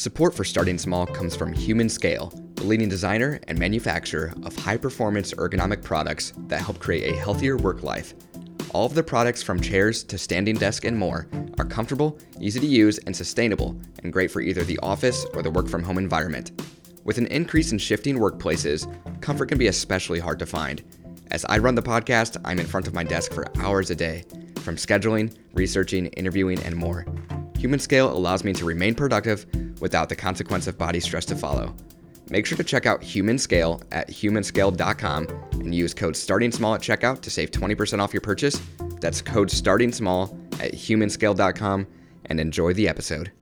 Support for Starting Small comes from Humanscale, the leading designer and manufacturer of high performance ergonomic products that help create a healthier work life. All of the products, from chairs to standing desk and more, are comfortable, easy to use, and sustainable, and great for either the office or the work from home environment. With an increase in shifting workplaces, comfort can be especially hard to find. As I run the podcast, I'm in front of my desk for hours a day, from scheduling, researching, interviewing, and more. Humanscale allows me to remain productive without the consequence of body stress to follow. Make sure to check out Humanscale at humanscale.com and use code Starting Small at checkout to save 20% off your purchase. That's code Starting Small at humanscale.com and enjoy the episode.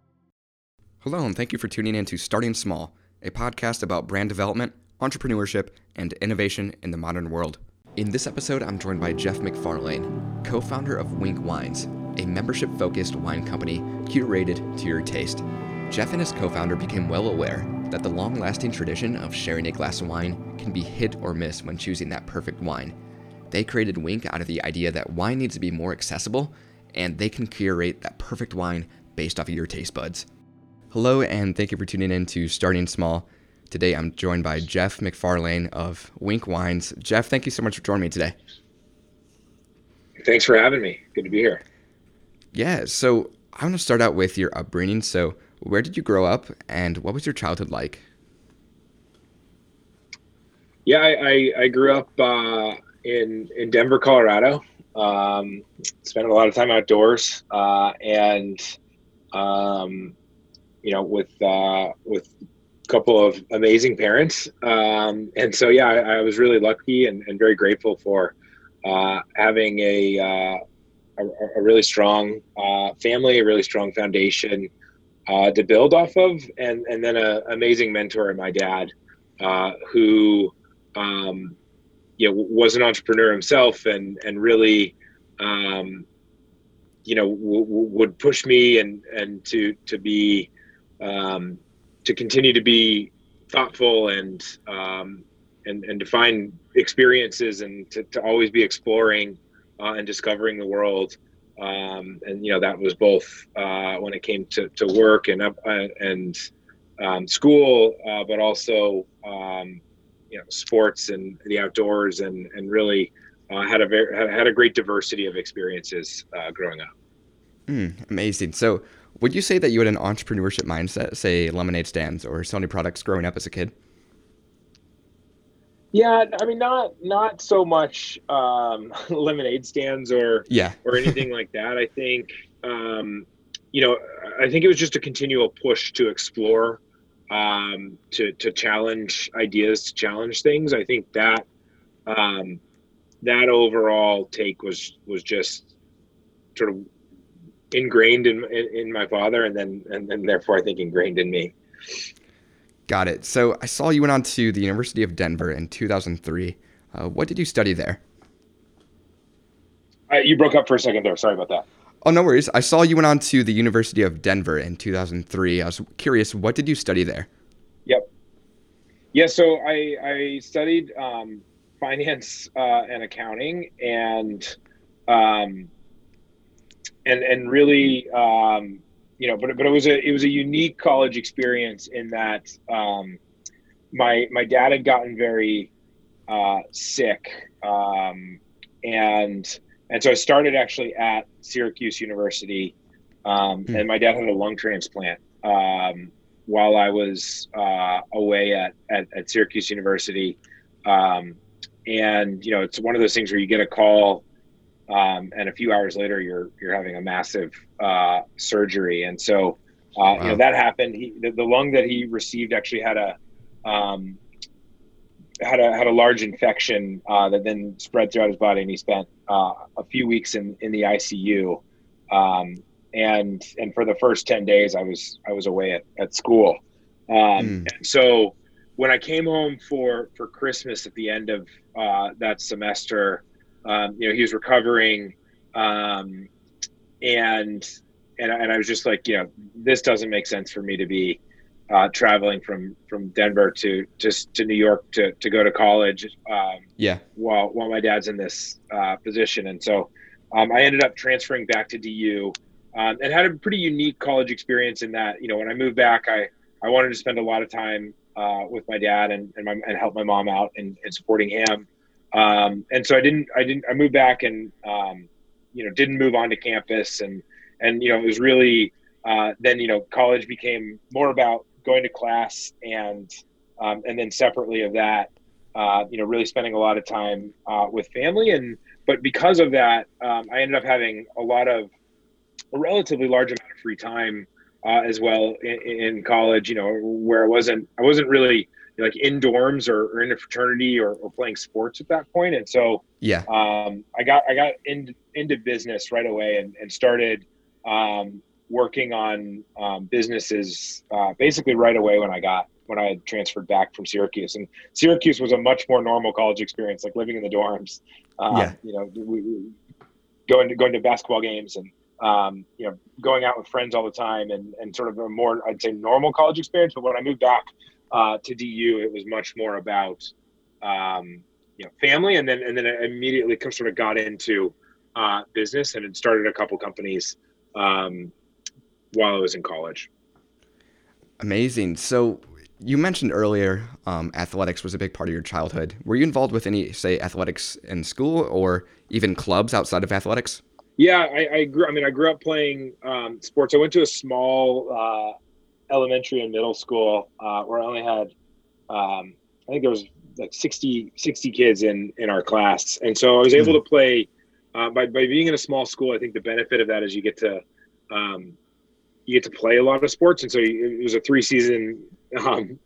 Hello, and thank you for tuning in to Starting Small, a podcast about brand development, entrepreneurship, and innovation in the modern world. In this episode, I'm joined by Geoff McFarlane, co founder of Winc Wines, a membership focused wine company curated to your taste. Geoff and his co founder became well aware that the long lasting tradition of sharing a glass of wine can be hit or miss when choosing that perfect wine. They created Winc out of the idea that wine needs to be more accessible and they can curate that perfect wine based off of your taste buds. Hello, and thank you for tuning in to Starting Small. Today I'm joined by Geoff McFarlane of Winc Wines. Geoff, thank you so much for joining me today. Thanks for having me. Good to be here. Yeah, so I want to start out with your upbringing. So, where did you grow up, and what was your childhood like? Yeah, I, I, I grew up uh, in in Denver, Colorado. Um, spent a lot of time outdoors, uh, and um, you know, with uh, with a couple of amazing parents. Um, and so, yeah, I, I, was really lucky and, and very grateful for uh, having a, uh, a, a really strong uh, family, a really strong foundation uh, to build off of, and and then an amazing mentor in my dad, uh, who um, you know was an entrepreneur himself, and and really. Um, you know, w- w- would push me and and to to be um, to continue to be thoughtful and um, and and to find experiences and to, to always be exploring uh, and discovering the world um, and you know that was both uh, when it came to, to work and uh, and um, school, uh, but also um, you know sports and the outdoors, and and really uh, had a very had a great diversity of experiences uh, growing up. Mm, amazing. So, would you say that you had an entrepreneurship mindset, say lemonade stands or selling products, growing up as a kid? Yeah, I mean, not not so much um, lemonade stands or yeah or anything like that. I think um, you know, I think it was just a continual push to explore, um, to to challenge ideas, to challenge things. I think that um, that overall take was was just sort of ingrained in, in, in my father, and then and then therefore I think ingrained in me. Got it. So I saw you went on to the University of Denver in 2003. Uh, what did you study there? Uh, you broke up for a second there. Sorry about that. Oh, no worries. I saw you went on to the University of Denver in 2003. I was curious, what did you study there? Yep. Yeah, so I, I studied um, finance uh, and accounting, and um, and and really um, you know, but but it was a it was a unique college experience in that um, my my dad had gotten very uh, sick, um, and and so I started actually at Syracuse University, um, mm. and my dad had a lung transplant um, while I was uh, away at, at, at Syracuse University, um, and you know it's one of those things where you get a call um, and a few hours later you're you're having a massive uh, surgery. And so uh, wow. you know that happened. He, the, the, lung that he received actually had a um, had a had a large infection uh, that then spread throughout his body. And he spent uh, a few weeks in in the ICU um, and and for the first 10 days I was I was away at, at school. Mm. and so when I came home for for Christmas at the end of uh, that semester um, you know, he was recovering, um, and and and I was just like, you know, this doesn't make sense for me to be uh, traveling from from Denver to just to New York to to go to college. Um, yeah. While while my dad's in this uh, position, and so um, I ended up transferring back to DU, um, and had a pretty unique college experience in that you know when I moved back, I I wanted to spend a lot of time uh, with my dad and and, my, and help my mom out and, and supporting him. Um, and so I didn't I didn't I moved back and um, you know didn't move on to campus and and you know it was really uh, then you know college became more about going to class and um, and then separately of that uh, you know really spending a lot of time uh, with family and but because of that um, I ended up having a lot of a relatively large amount of free time uh, as well in, in, college. You know, where I wasn't I wasn't really like in dorms or, or in a fraternity or, or, playing sports at that point, and so yeah, um, I got I got in, into business right away and, and started um, working on um, businesses uh, basically right away when I got when I had transferred back from Syracuse. And Syracuse was a much more normal college experience, like living in the dorms. Uh, yeah. You know, we, we, going to going to basketball games and um, you know, going out with friends all the time and, and sort of a more, I'd say, normal college experience. But when I moved back uh, to DU, it was much more about, um, you know, family. And then, and then I immediately sort of got into uh, business and started a couple companies um, while I was in college. Amazing. So you mentioned earlier um, athletics was a big part of your childhood. Were you involved with any, say, athletics in school or even clubs outside of athletics? Yeah, I, I, grew. I mean, I grew up playing um, sports. I went to a small uh, elementary and middle school uh, where I only had, um, I think there was like 60, 60 kids in in our class, and so I was able mm-hmm. to play. Uh, by by being in a small school, I think the benefit of that is you get to um, you get to play a lot of sports, and so it was a three season um,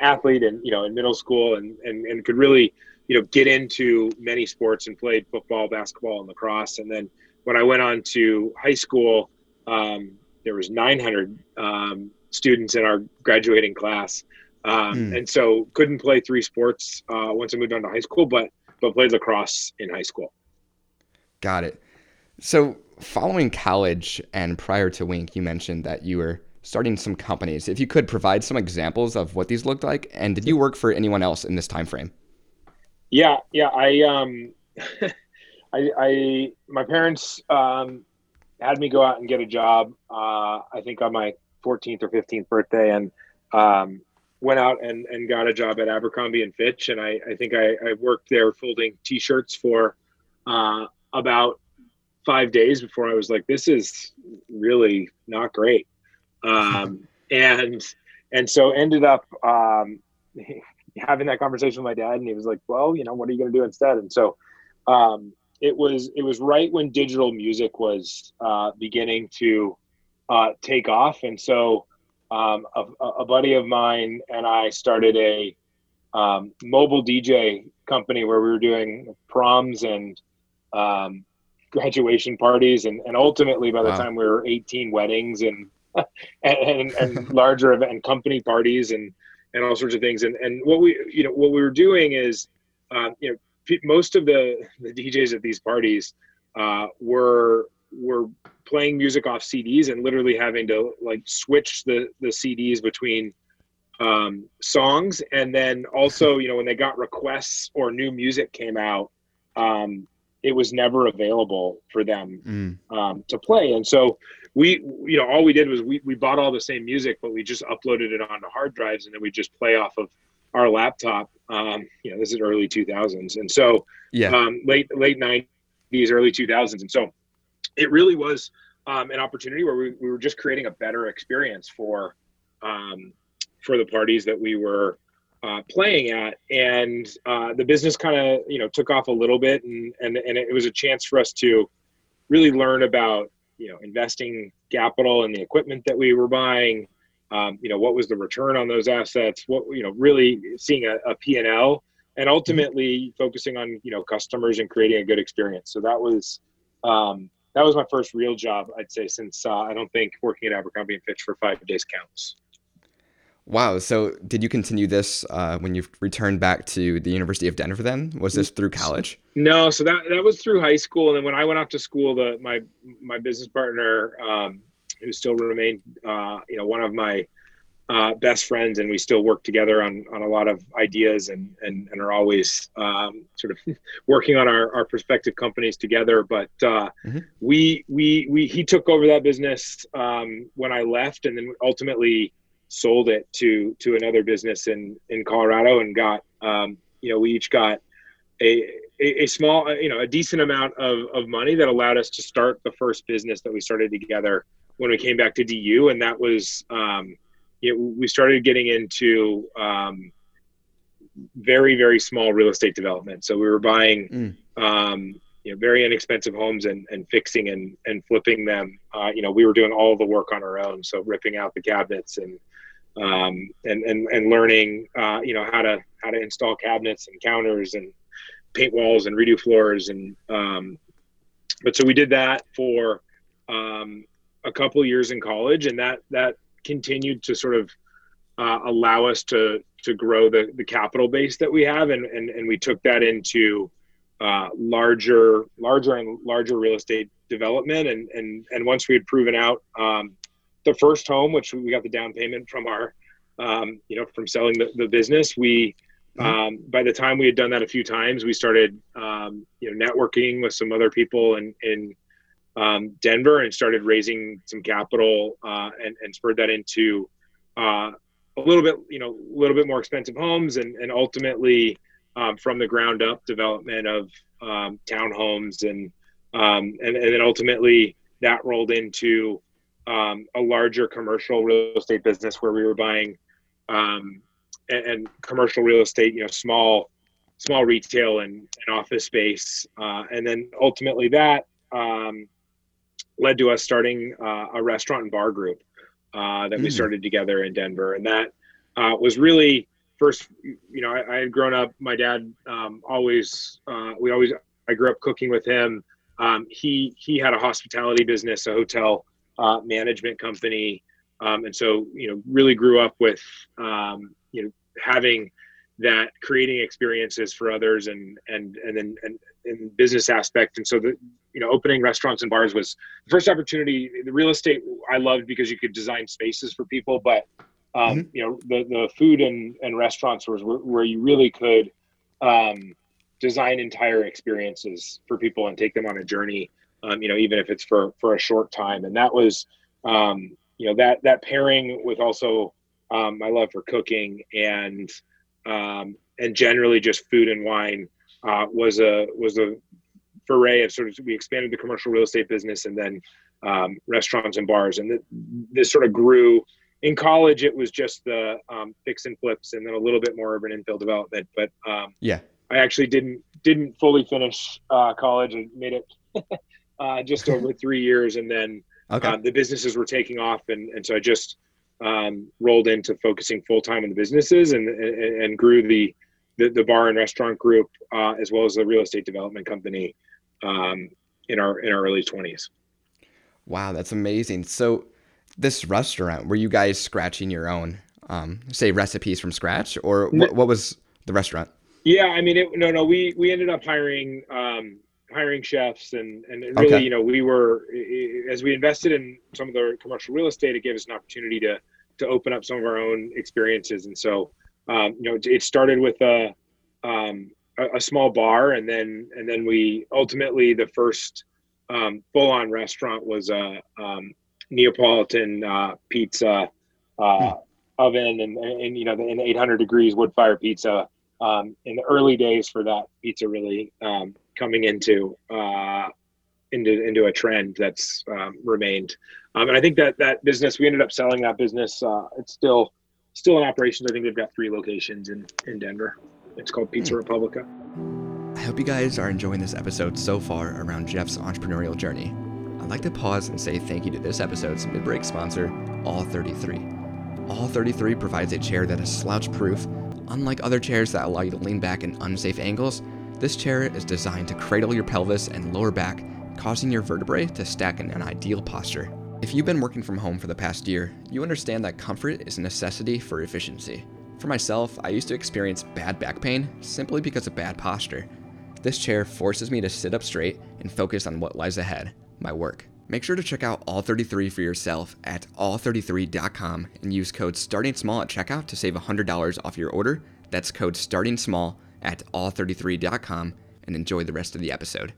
athlete, and you know, in middle school, and and and could really you know get into many sports and played football, basketball, and lacrosse, and then when I went on to high school, um, there was 900 um, students in our graduating class, um, mm. and so couldn't play three sports uh, once I moved on to high school, but but played lacrosse in high school. Got it. So following college and prior to Winc, you mentioned that you were starting some companies. If you could provide some examples of what these looked like, and did you work for anyone else in this time frame? Yeah, yeah, I um, I, I my parents um, had me go out and get a job. Uh, I think on my 14th or 15th birthday, and um, went out and, and got a job at Abercrombie and Fitch. And I, I think I, I worked there folding T-shirts for uh, about five days before I was like, this is really not great. Um, and and so ended up um, having that conversation with my dad, and he was like, well, you know, what are you going to do instead? And so um, it was it was right when digital music was uh, beginning to uh, take off, and so um, a, a, buddy of mine and I started a um, mobile DJ company where we were doing proms and um, graduation parties, and, and ultimately by the wow. time we were 18, weddings and and, and, and larger event company parties and and all sorts of things. And and what we you know what we were doing is um, you know most of the the DJs at these parties uh, were were playing music off CDs and literally having to like switch the the CDs between um, songs and then also you know when they got requests or new music came out um, it was never available for them mm. um, to play and so we you know all we did was we, we bought all the same music but we just uploaded it onto hard drives and then we just play off of our laptop. Um, you know, this is early 2000s, and so yeah, um, late late 90s, early 2000s, and so it really was um, an opportunity where we, we were just creating a better experience for um, for the parties that we were uh, playing at, and uh, the business kind of you know took off a little bit, and and and it was a chance for us to really learn about you know investing capital in the equipment that we were buying um, you know what was the return on those assets what you know really seeing a, a p&l and ultimately mm-hmm. focusing on you know customers and creating a good experience so that was um, that was my first real job i'd say since uh, i don't think working at abercrombie and fitch for five days counts. Wow so did you continue this uh, when you returned back to the university of denver then? Was this through college? No so that that was through high school and then when i went off to school the my my business partner um, who still remained, uh, you know, one of my uh, best friends, and we still work together on, on a lot of ideas and, and, and are always um, sort of working on our, our prospective companies together. But uh, mm-hmm. we, we, we, he took over that business um, when I left, and then ultimately sold it to to another business in in Colorado and got um, you know we each got a, a, a small you know a decent amount of, of money that allowed us to start the first business that we started together when we came back to DU and that was um, you know, we started getting into um, very very small real estate development. So we were buying mm. um, you know very inexpensive homes and, and fixing and, and flipping them. Uh, you know we were doing all the work on our own. So ripping out the cabinets and um, and, and and learning uh, you know how to how to install cabinets and counters and paint walls and redo floors and um, but so we did that for um, a couple years in college. And that that continued to sort of uh, allow us to to grow the the capital base that we have and and, and we took that into uh, larger larger and larger real estate development and and and once we had proven out um, the first home, which we got the down payment from our, um, you know, from selling the, the business, we, mm-hmm. um, by the time we had done that a few times, we started, um, you know, networking with some other people in, in um, Denver and started raising some capital uh, and, and spurred that into uh, a little bit, you know, a little bit more expensive homes and, and ultimately um, from the ground up development of um, townhomes and, and, and then ultimately that rolled into um, a larger commercial real estate business where we were buying um, and, and, commercial real estate, you know, small small retail and, and office space, uh, and then ultimately that um, led to us starting uh, a restaurant and bar group uh, that mm. we started together in Denver, and that uh, was really first. You know, I, I had grown up. My dad um, always uh, we always I grew up cooking with him. Um, he he had a hospitality business, a hotel uh, management company. Um, and so, you know, really grew up with, um, you know, having that creating experiences for others and, and, and then, and, and business aspect. And so the, you know, opening restaurants and bars was the first opportunity. The real estate I loved because you could design spaces for people, but, um, mm-hmm. you know, the, the food and, and restaurants was where, where you really could, um, design entire experiences for people and take them on a journey um, you know, even if it's for for a short time. And that was, um, you know, that that pairing with also um, my love for cooking and um, and generally just food and wine uh, was a was a foray of sort of we expanded the commercial real estate business and then um, restaurants and bars. And th- this sort of grew. In college it was just the um, fix and flips and then a little bit more urban infill development. But um, yeah. I actually didn't didn't fully finish uh, college. And made it uh, just over three years, and then okay. uh, the businesses were taking off, and and so I just um, rolled into focusing full time on the businesses and, and, and grew the, the, the bar and restaurant group uh, as well as the real estate development company um, in our in our early twenties. Wow, that's amazing. So this restaurant, were you guys scratching your own, um, say recipes from scratch, or what, what was the restaurant? Yeah, I mean, it, no, no, we we ended up hiring um, hiring chefs and and really okay. you know we were as we invested in some of the commercial real estate it gave us an opportunity to to open up some of our own experiences and so um, you know it started with a, um, a, a small bar and then and then we ultimately the first um, full on restaurant was a um, Neapolitan uh, pizza uh, hmm. oven and, and you know in 800 degrees wood fire pizza um, in the early days for that pizza really um, coming into uh, into into a trend that's um, remained. Um, and I think that that business we ended up selling that business. Uh, it's still still in operations. I think they've got three locations in in Denver. It's called Pizza. Republica. I hope you guys are enjoying this episode so far around Geoff's entrepreneurial journey. I'd like to pause and say thank you to this episode's mid-break sponsor, All 33. All 33 provides a chair that is slouch-proof, unlike other chairs that allow you to lean back in unsafe angles this chair is designed to cradle your pelvis and lower back, causing your vertebrae to stack in an ideal posture. If you've been working from home for the past year, you understand that comfort is a necessity for efficiency. For myself, I used to experience bad back pain simply because of bad posture. This chair forces me to sit up straight and focus on what lies ahead my work. Make sure to check out All 33 for yourself at all33.com and use code starting small at checkout to save $100 off your order. That's code starting small at all33.com and enjoy the rest of the episode.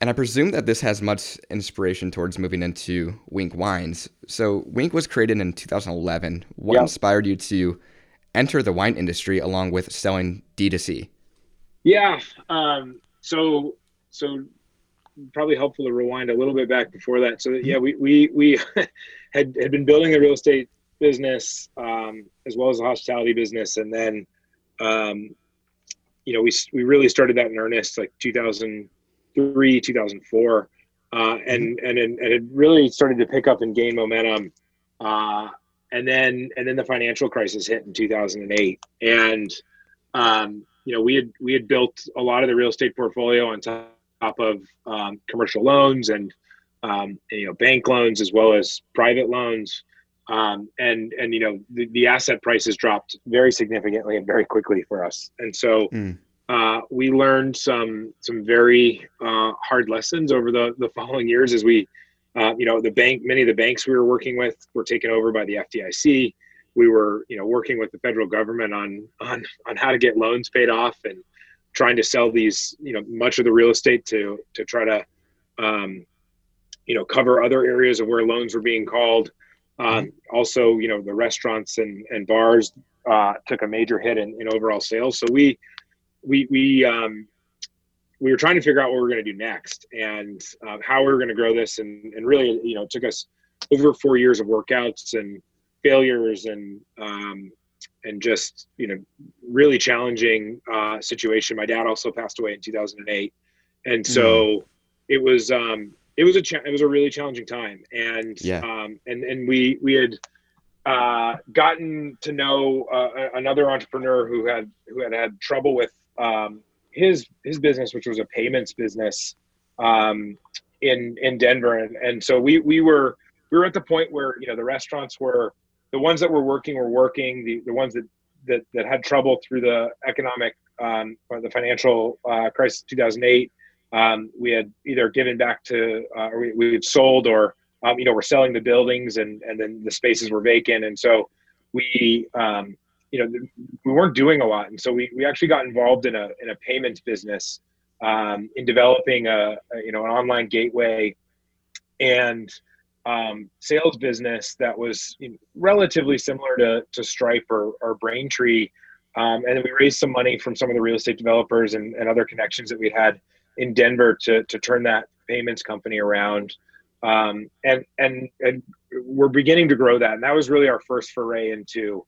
And I presume that this has much inspiration towards moving into Winc Wines. So, Winc was created in 2011. What yep. inspired you to enter the wine industry along with selling D2C? Yeah. Um, so, so probably helpful to rewind a little bit back before that. So, yeah, we we we had had been building a real estate business um, as well as a hospitality business, and then, um, you know, we we really started that in earnest like 2003, 2004, uh, and and and it really started to pick up and gain momentum. Uh, and then and then the financial crisis hit in 2008, and um, you know we had we had built a lot of the real estate portfolio on top of um, commercial loans and, um, and, you know bank loans as well as private loans. Um, and and you know the, the asset prices dropped very significantly and very quickly for us. And so mm uh, we learned some some very uh, hard lessons over the the following years as we uh, you know the bank many of the banks we were working with were taken over by the FDIC we were you know working with the federal government on on on how to get loans paid off and trying to sell these you know much of the real estate to to try to um, you know cover other areas of where loans were being called. Um, also you know the restaurants and and bars uh, took a major hit in, in overall sales. So we we we um, we were trying to figure out what we are going to do next and uh, how we were going to grow this, and and really, you know, it took us over four years of workouts and failures and um, and just you know really challenging uh, situation. My dad also passed away in 2008, and so mm. it was um, it was a cha- it was a really challenging time, and yeah. um, and and we we had uh, gotten to know uh, another entrepreneur who had who had had trouble with um, his his business, which was a payments business um, in in Denver, and and so we we were we were at the point where you know the restaurants were the ones that were working were working, the the ones that that, that had trouble through the economic um, or the financial uh, crisis 2008 um, we had either given back to uh, or we, we had sold or um, you know we're selling the buildings and and then the spaces were vacant. And so we um, you know we weren't doing a lot and so we, we actually got involved in a in a payments business um, in developing a, a, you know an online gateway and um, sales business that was you know, relatively similar to, to Stripe or, or Braintree. Um, and then we raised some money from some of the real estate developers and, and other connections that we had in Denver to, to turn that payments company around. Um, and, and, and we're beginning to grow that. And that was really our first foray into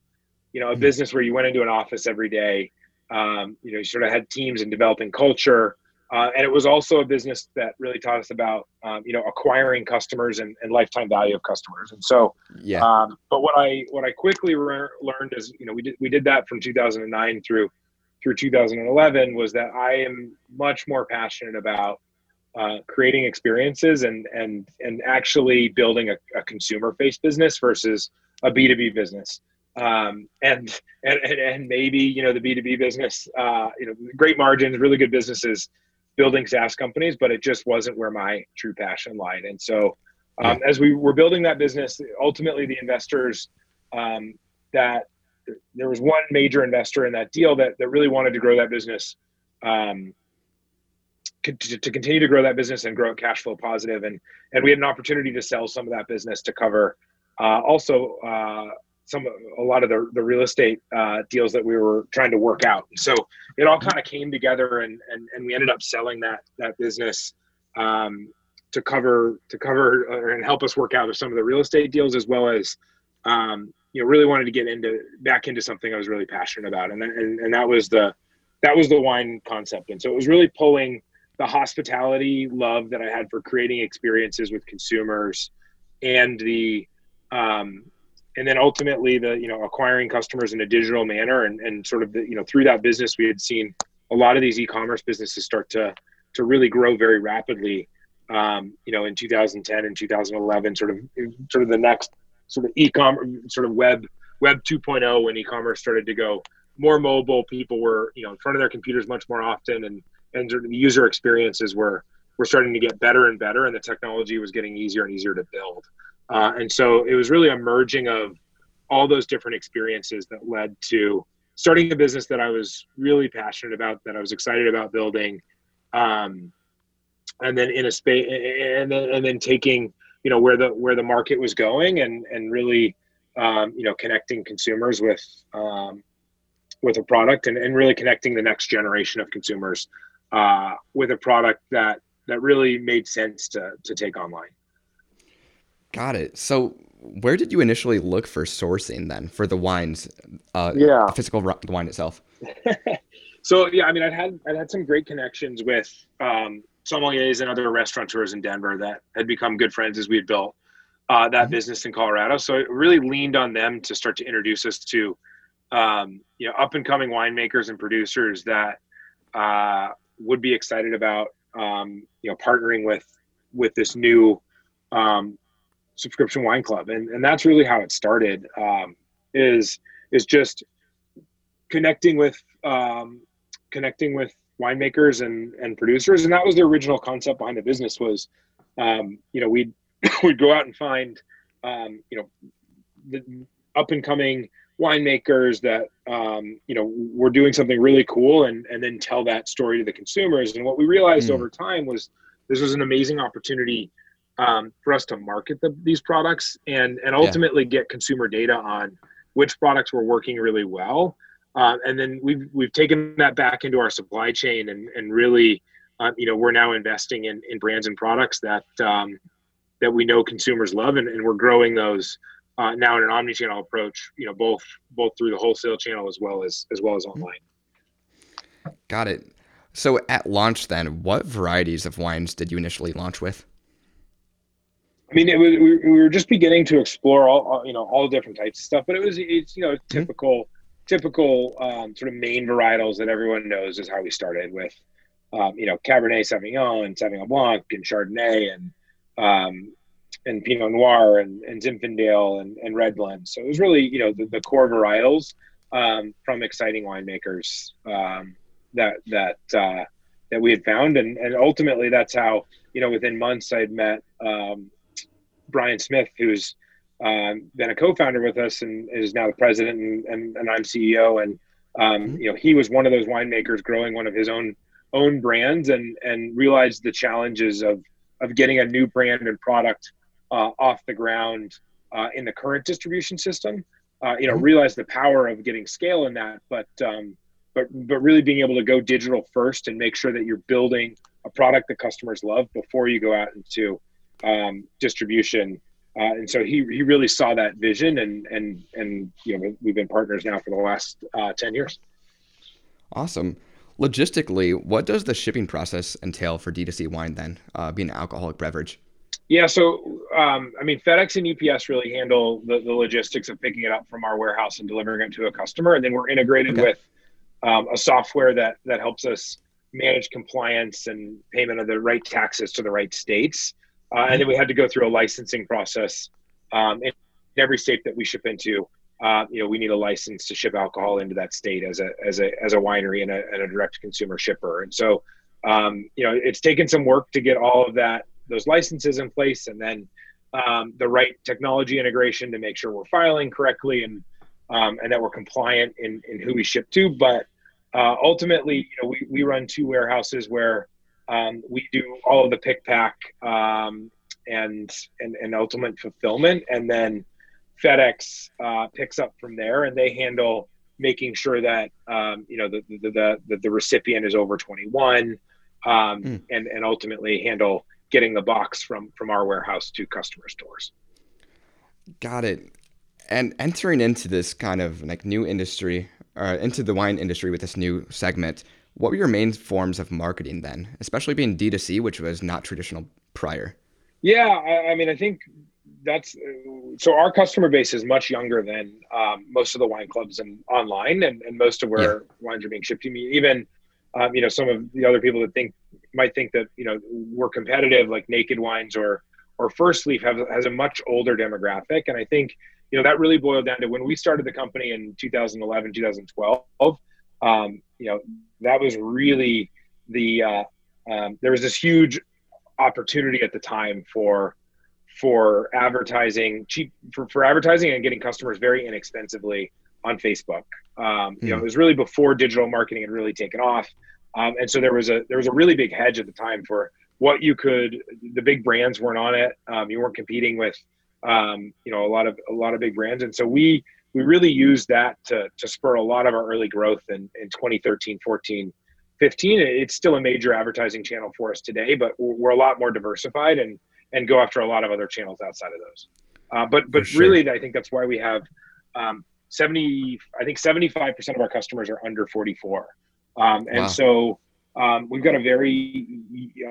you know a mm-hmm. business where you went into an office every day um, you know you sort of had teams and developing culture uh, and it was also a business that really taught us about um, you know acquiring customers and, and, lifetime value of customers. And so yeah. um, but what i what i quickly re- learned is you know we did we did that from 2009 through through 2011 was that i am much more passionate about uh, creating experiences and and and actually building a, a consumer face business versus a b2b business um, and, and and maybe you know the B two B business, uh, you know, great margins, really good businesses, building SaaS companies, but it just wasn't where my true passion lied. And so, um, as we were building that business, ultimately the investors um, that there was one major investor in that deal that that really wanted to grow that business. Um, to, to continue to grow that business and grow it cash flow positive and and we had an opportunity to sell some of that business to cover uh, also uh, some a lot of the, the real estate uh, deals that we were trying to work out. So it all kind of came together, and, and and we ended up selling that that business um, to cover to cover uh, and help us work out of some of the real estate deals, as well as um, you know really wanted to get into back into something I was really passionate about, and and and that was the that was the wine concept, and so it was really pulling the hospitality love that I had for creating experiences with consumers and the um, and then ultimately the you know acquiring customers in a digital manner and, and sort of the, you know through that business we had seen a lot of these e-commerce businesses start to to really grow very rapidly um, you know in 2010 and 2011 sort of sort of the next sort of e-commerce sort of web web 2.0 when e-commerce started to go. More mobile people were you know in front of their computers much more often and and the user experiences were were starting to get better and better and the technology was getting easier and easier to build uh, and so it was really a merging of all those different experiences that led to starting a business that I was really passionate about, that I was excited about building, um, and then in a space and then and then taking you know where the where the market was going and and really um, you know connecting consumers with um, with a product and, and really connecting the next generation of consumers uh, with a product that that really made sense to to take online. Got it. So where did you initially look for sourcing then for the wines? Uh, yeah, the physical wine itself. so yeah, I mean, I'd had I'd had some great connections with um, sommeliers and other restaurateurs in Denver that had become good friends as we had built uh, that mm-hmm. business in Colorado. So it really leaned on them to start to introduce us to um, you know up and coming winemakers and producers that uh, would be excited about um, you know partnering with with this new um, subscription wine club. And, and that's really how it started um, is is just connecting with um, connecting with winemakers and and producers. And that was the original concept behind the business was um, you know we'd we'd go out and find um, you know the up and coming winemakers that um, you know were doing something really cool and and then tell that story to the consumers. And what we realized mm. over time was this was an amazing opportunity um, for us to market the, these products and and ultimately yeah. get consumer data on which products were working really well. Uh, and then we've we've taken that back into our supply chain and and really, uh, you know, we're now investing in in brands and products that um, that we know consumers love, and, and we're growing those uh, now in an omni-channel approach. You know, both both through the wholesale channel as well as as well as mm-hmm. online. Got it. So at launch, then, what varieties of wines did you initially launch with? I mean, it was we, we were just beginning to explore all, you know all different types of stuff, but it was it's you know mm-hmm. typical mm-hmm. typical um, sort of main varietals that everyone knows is how we started with um, you know Cabernet Sauvignon and Sauvignon Blanc and Chardonnay and um, and Pinot Noir and, and Zinfandel and, and Red Blend. So it was really you know the, the core varietals um, from exciting winemakers um, that that uh, that we had found, and and ultimately that's how you know within months I'd met um, Brian Smith, who's um, been a co-founder with us and is now the president, and, and, and I'm CEO. And um, mm-hmm. you know, he was one of those winemakers growing one of his own own brands, and and realized the challenges of of getting a new brand and product uh, off the ground uh, in the current distribution system. Uh, you know, mm-hmm. realize the power of getting scale in that, but um, but but really being able to go digital first and make sure that you're building a product that customers love before you go out into um, distribution. Uh, and so he, he really saw that vision and, and, and, you know, we've been partners now for the last uh, 10 years. Awesome. Logistically, what does the shipping process entail for D2C wine then, uh, being an alcoholic beverage? Yeah, so um, I mean, FedEx and UPS really handle the, the logistics of picking it up from our warehouse and delivering it to a customer, and then we're integrated okay. with um, a software that that helps us manage compliance and payment of the right taxes to the right states. Uh, and then we had to go through a licensing process. Um, in every state that we ship into, uh, you know, we need a license to ship alcohol into that state as a as a as a winery and a, and a direct consumer shipper. And so, um, you know, it's taken some work to get all of that those licenses in place, and then um, the right technology integration to make sure we're filing correctly and um, and that we're compliant in in who we ship to. But uh, ultimately, you know, we we run two warehouses where um, we do all of the pick pack um, and, and and ultimate fulfillment, and then FedEx uh, picks up from there, and they handle making sure that um, you know the the, the the recipient is over 21, mm. and and ultimately handle getting the box from from our warehouse to customer stores. Got it. And entering into this kind of like new industry, uh, into the wine industry with this new segment, what were your main forms of marketing then, especially being D2C, which was not traditional prior? Yeah, I, I mean, I think that's so our customer base is much younger than um, most of the wine clubs and online and, and most of where yeah. wines are being shipped to me. Even, um, you know, some of the other people that think might think that, you know, we're competitive like Naked Wines or, or First Leaf have, has a much older demographic. And I think, you know, that really boiled down to when we started the company in 2011, 2012, um, you know, that was really the uh, um, there was this huge opportunity at the time for for advertising cheap for, for advertising and getting customers very inexpensively on Facebook. Um, you know, hmm. it was really before digital marketing had really taken off, um, and so there was a there was a really big hedge at the time for what you could. The big brands weren't on it. Um, you weren't competing with, um, you know, a lot of a lot of big brands, and so we we really used that to to spur a lot of our early growth in in 2013, 14. 15 it's still a major advertising channel for us today but we're a lot more diversified and and go after a lot of other channels outside of those uh, but but sure. really i think that's why we have um, 70 i think 75% of our customers are under 44 um, and wow. so um, we've got a very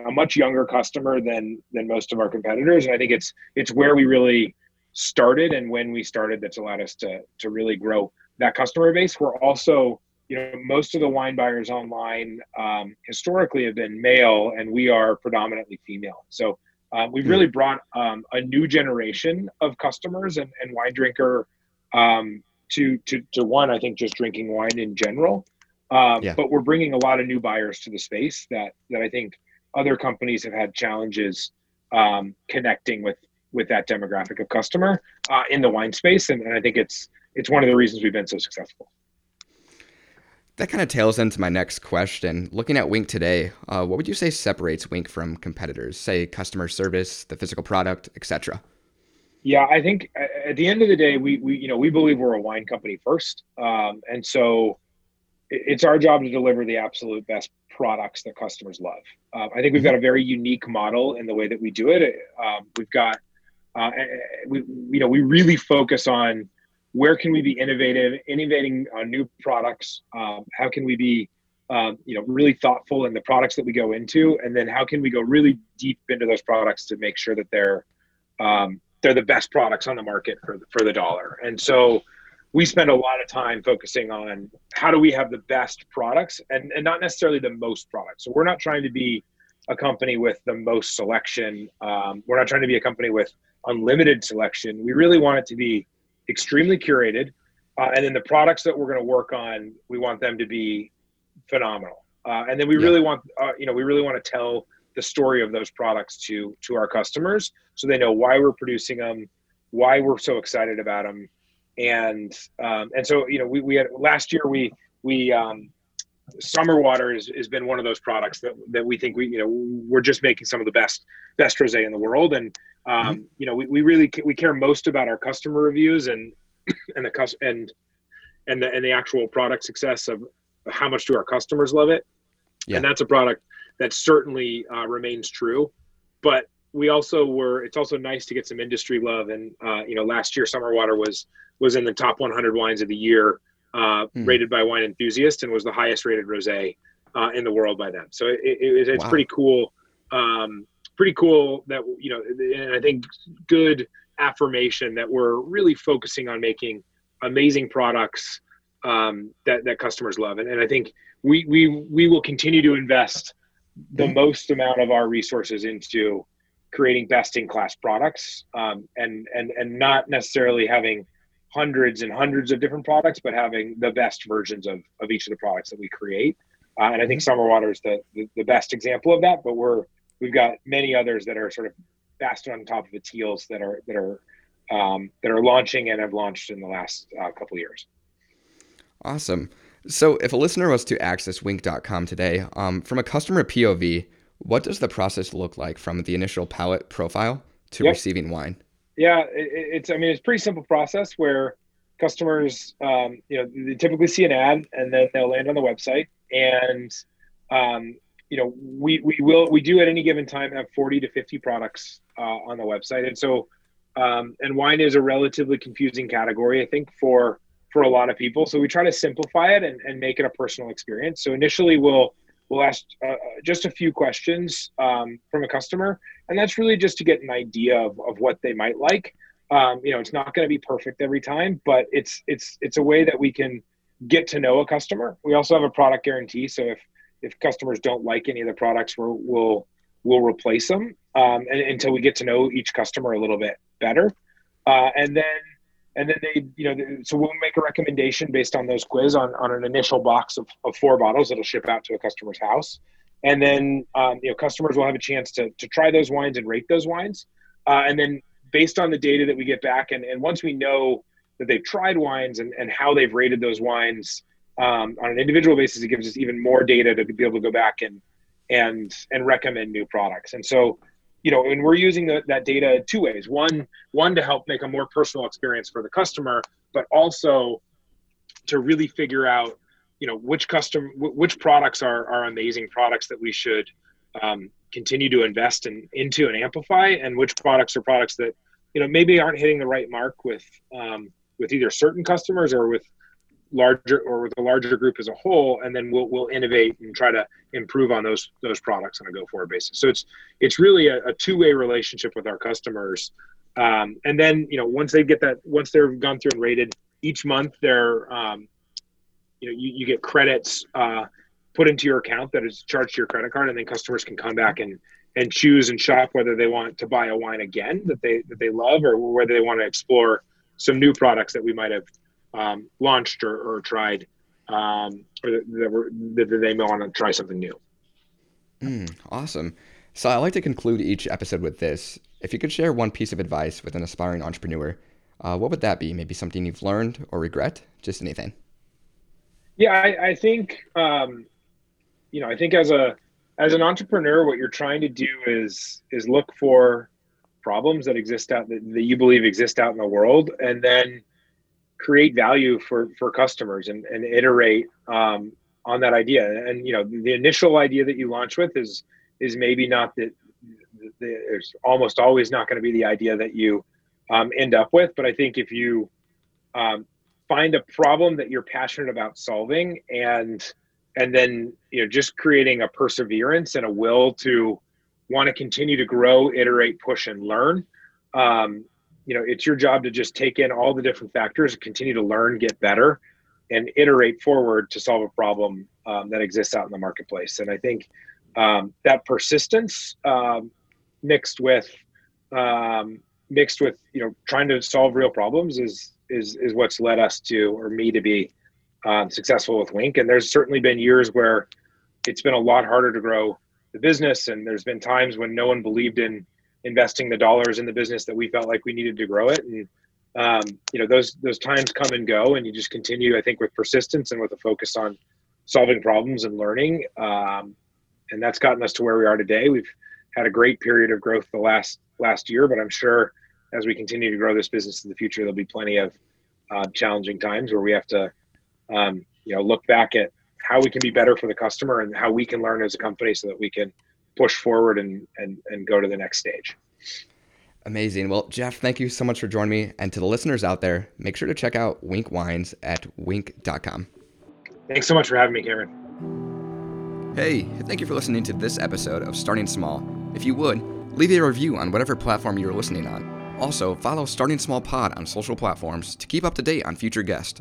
a much younger customer than than most of our competitors and i think it's it's where we really started and when we started that's allowed us to to really grow that customer base we're also you know, most of the wine buyers online um, historically have been male, and we are predominantly female. So uh, we've really hmm. brought um, a new generation of customers and, and wine drinker um, to, to to one. I think just drinking wine in general. Um, yeah. But we're bringing a lot of new buyers to the space that that I think other companies have had challenges um, connecting with with that demographic of customer uh, in the wine space, and, and I think it's it's one of the reasons we've been so successful. That kind of tails into my next question. Looking at Winc today, uh, what would you say separates Winc from competitors? Say customer service, the physical product, etc. Yeah, I think at the end of the day, we, we you know we believe we're a wine company first, um, and so it's our job to deliver the absolute best products that customers love. Uh, I think we've got a very unique model in the way that we do it. Um, we've got uh, we you know we really focus on where can we be innovative, innovating on new products? Um, how can we be, um, you know, really thoughtful in the products that we go into, and then how can we go really deep into those products to make sure that they're um, they're the best products on the market for the, for the dollar. And so we spend a lot of time focusing on how do we have the best products and, and not necessarily the most products. So we're not trying to be a company with the most selection. Um, we're not trying to be a company with unlimited selection. We really want it to be extremely curated. Uh, and then the products that we're going to work on, we want them to be phenomenal. Uh, and then we yeah. really want, uh, you know, we really want to tell the story of those products to to our customers, so they know why we're producing them, why we're so excited about them, and um, and so you know, we, we had last year we we um, summer water has, has been one of those products that, that we think we you know we're just making some of the best best rosé in the world and um, mm-hmm. you know we, we really we care most about our customer reviews and and the and and the and the actual product success of how much do our customers love it yeah. and that's a product that certainly uh, remains true but we also were it's also nice to get some industry love and uh, you know last year summer water was was in the top 100 wines of the year uh, mm. rated by Wine Enthusiast and was the highest rated rosé uh, in the world by them. So it, it, it's wow. pretty cool. Um, pretty cool that you know, and I think good affirmation that we're really focusing on making amazing products um, that that customers love, and, and I think we we we will continue to invest the mm. most amount of our resources into creating best in class products um, and and and not necessarily having hundreds and hundreds of different products, but having the best versions of, of each of the products that we create. Uh, and I think mm-hmm. Summer Water is the, the, the best example of that. But we're we've got many others that are sort of faster on top of the teals that are that are um, that are launching and have launched in the last uh, couple years. Awesome. So, if a listener was to access winc.com today, um, from a customer POV, what does the process look like from the initial palate profile to yep. receiving wine? Yeah, it, it's I mean it's a pretty simple process where customers um, you know they typically see an ad and then they'll land on the website and um, you know we we will we do at any given time have 40 to 50 products uh, on the website. And so um, and wine is a relatively confusing category I think for for a lot of people. So we try to simplify it and, and make it a personal experience. So initially we'll we'll ask uh, just a few questions um, from a customer. And that's really just to get an idea of, of what they might like. Um, you know it's not going to be perfect every time but it's it's it's a way that we can get to know a customer. We also have a product guarantee. So if if customers don't like any of the products we will we'll we'll replace them um, and, until we get to know each customer a little bit better. Uh, and then and then they you know so we'll make a recommendation based on those quiz on, on an initial box of, of four bottles that'll ship out to a customer's house. And then um, you know customers will have a chance to, to try those wines and rate those wines. Uh, and then based on the data that we get back and, and once we know that they've tried wines and, and how they've rated those wines um, on an individual basis it gives us even more data to be able to go back and and and recommend new products. And so, you know, and we're using the, that data two ways. One one to help make a more personal experience for the customer, but also to really figure out, you know, which custom which products are are amazing products that we should um, continue to invest in, into and amplify, and which products are products that you know maybe aren't hitting the right mark with um, with either certain customers or with larger or with a larger group as a whole and then we'll, we'll innovate and try to improve on those those products on a go forward basis. So it's it's really a, a two-way relationship with our customers. Um, and then you know once they get that once they're gone through and rated each month they're um, you know you, you get credits uh, put into your account that is charged to your credit card and then customers can come back and and choose and shop whether they want to buy a wine again that they that they love or whether they want to explore some new products that we might have um, launched or, or tried, um, or that, that, were, that they may want to try something new. Mm, awesome. So I like to conclude each episode with this. If you could share one piece of advice with an aspiring entrepreneur, uh, what would that be? Maybe something you've learned or regret? Just anything. Yeah, I, I think um, you know, I think as a as an entrepreneur, what you're trying to do is is look for problems that exist out that, that you believe exist out in the world, and then create value for for customers and, and iterate um, on that idea. And you know the initial idea that you launch with is is maybe not that there's almost always not going to be the idea that you um, end up with. But i think if you um, find a problem that you're passionate about solving and and then you know just creating a perseverance and a will to want to continue to grow iterate push and learn um, you know it's your job to just take in all the different factors continue to learn get better and iterate forward to solve a problem um, that exists out in the marketplace. And i think um, that persistence um, mixed with um, mixed with you know trying to solve real problems is is is what's led us to or me to be um, successful with Winc. And there's certainly been years where it's been a lot harder to grow the business and there's been times when no one believed in investing the dollars in the business that we felt like we needed to grow it. And um, you know those those times come and go and you just continue i think with persistence and with a focus on solving problems and learning. Um, and that's gotten us to where we are today. We've had a great period of growth the last last year but i'm sure as we continue to grow this business in the future there'll be plenty of uh, challenging times where we have to um, you know look back at how we can be better for the customer and how we can learn as a company so that we can push forward and, and, and go to the next stage. Amazing. Well, Geoff, thank you so much for joining me. And to the listeners out there, make sure to check out Winc Wines at winc.com. Thanks so much for having me, Cameron. Hey, thank you for listening to this episode of Starting Small. If you would, leave a review on whatever platform you're listening on. Also, follow Starting Small Pod on social platforms to keep up to date on future guests.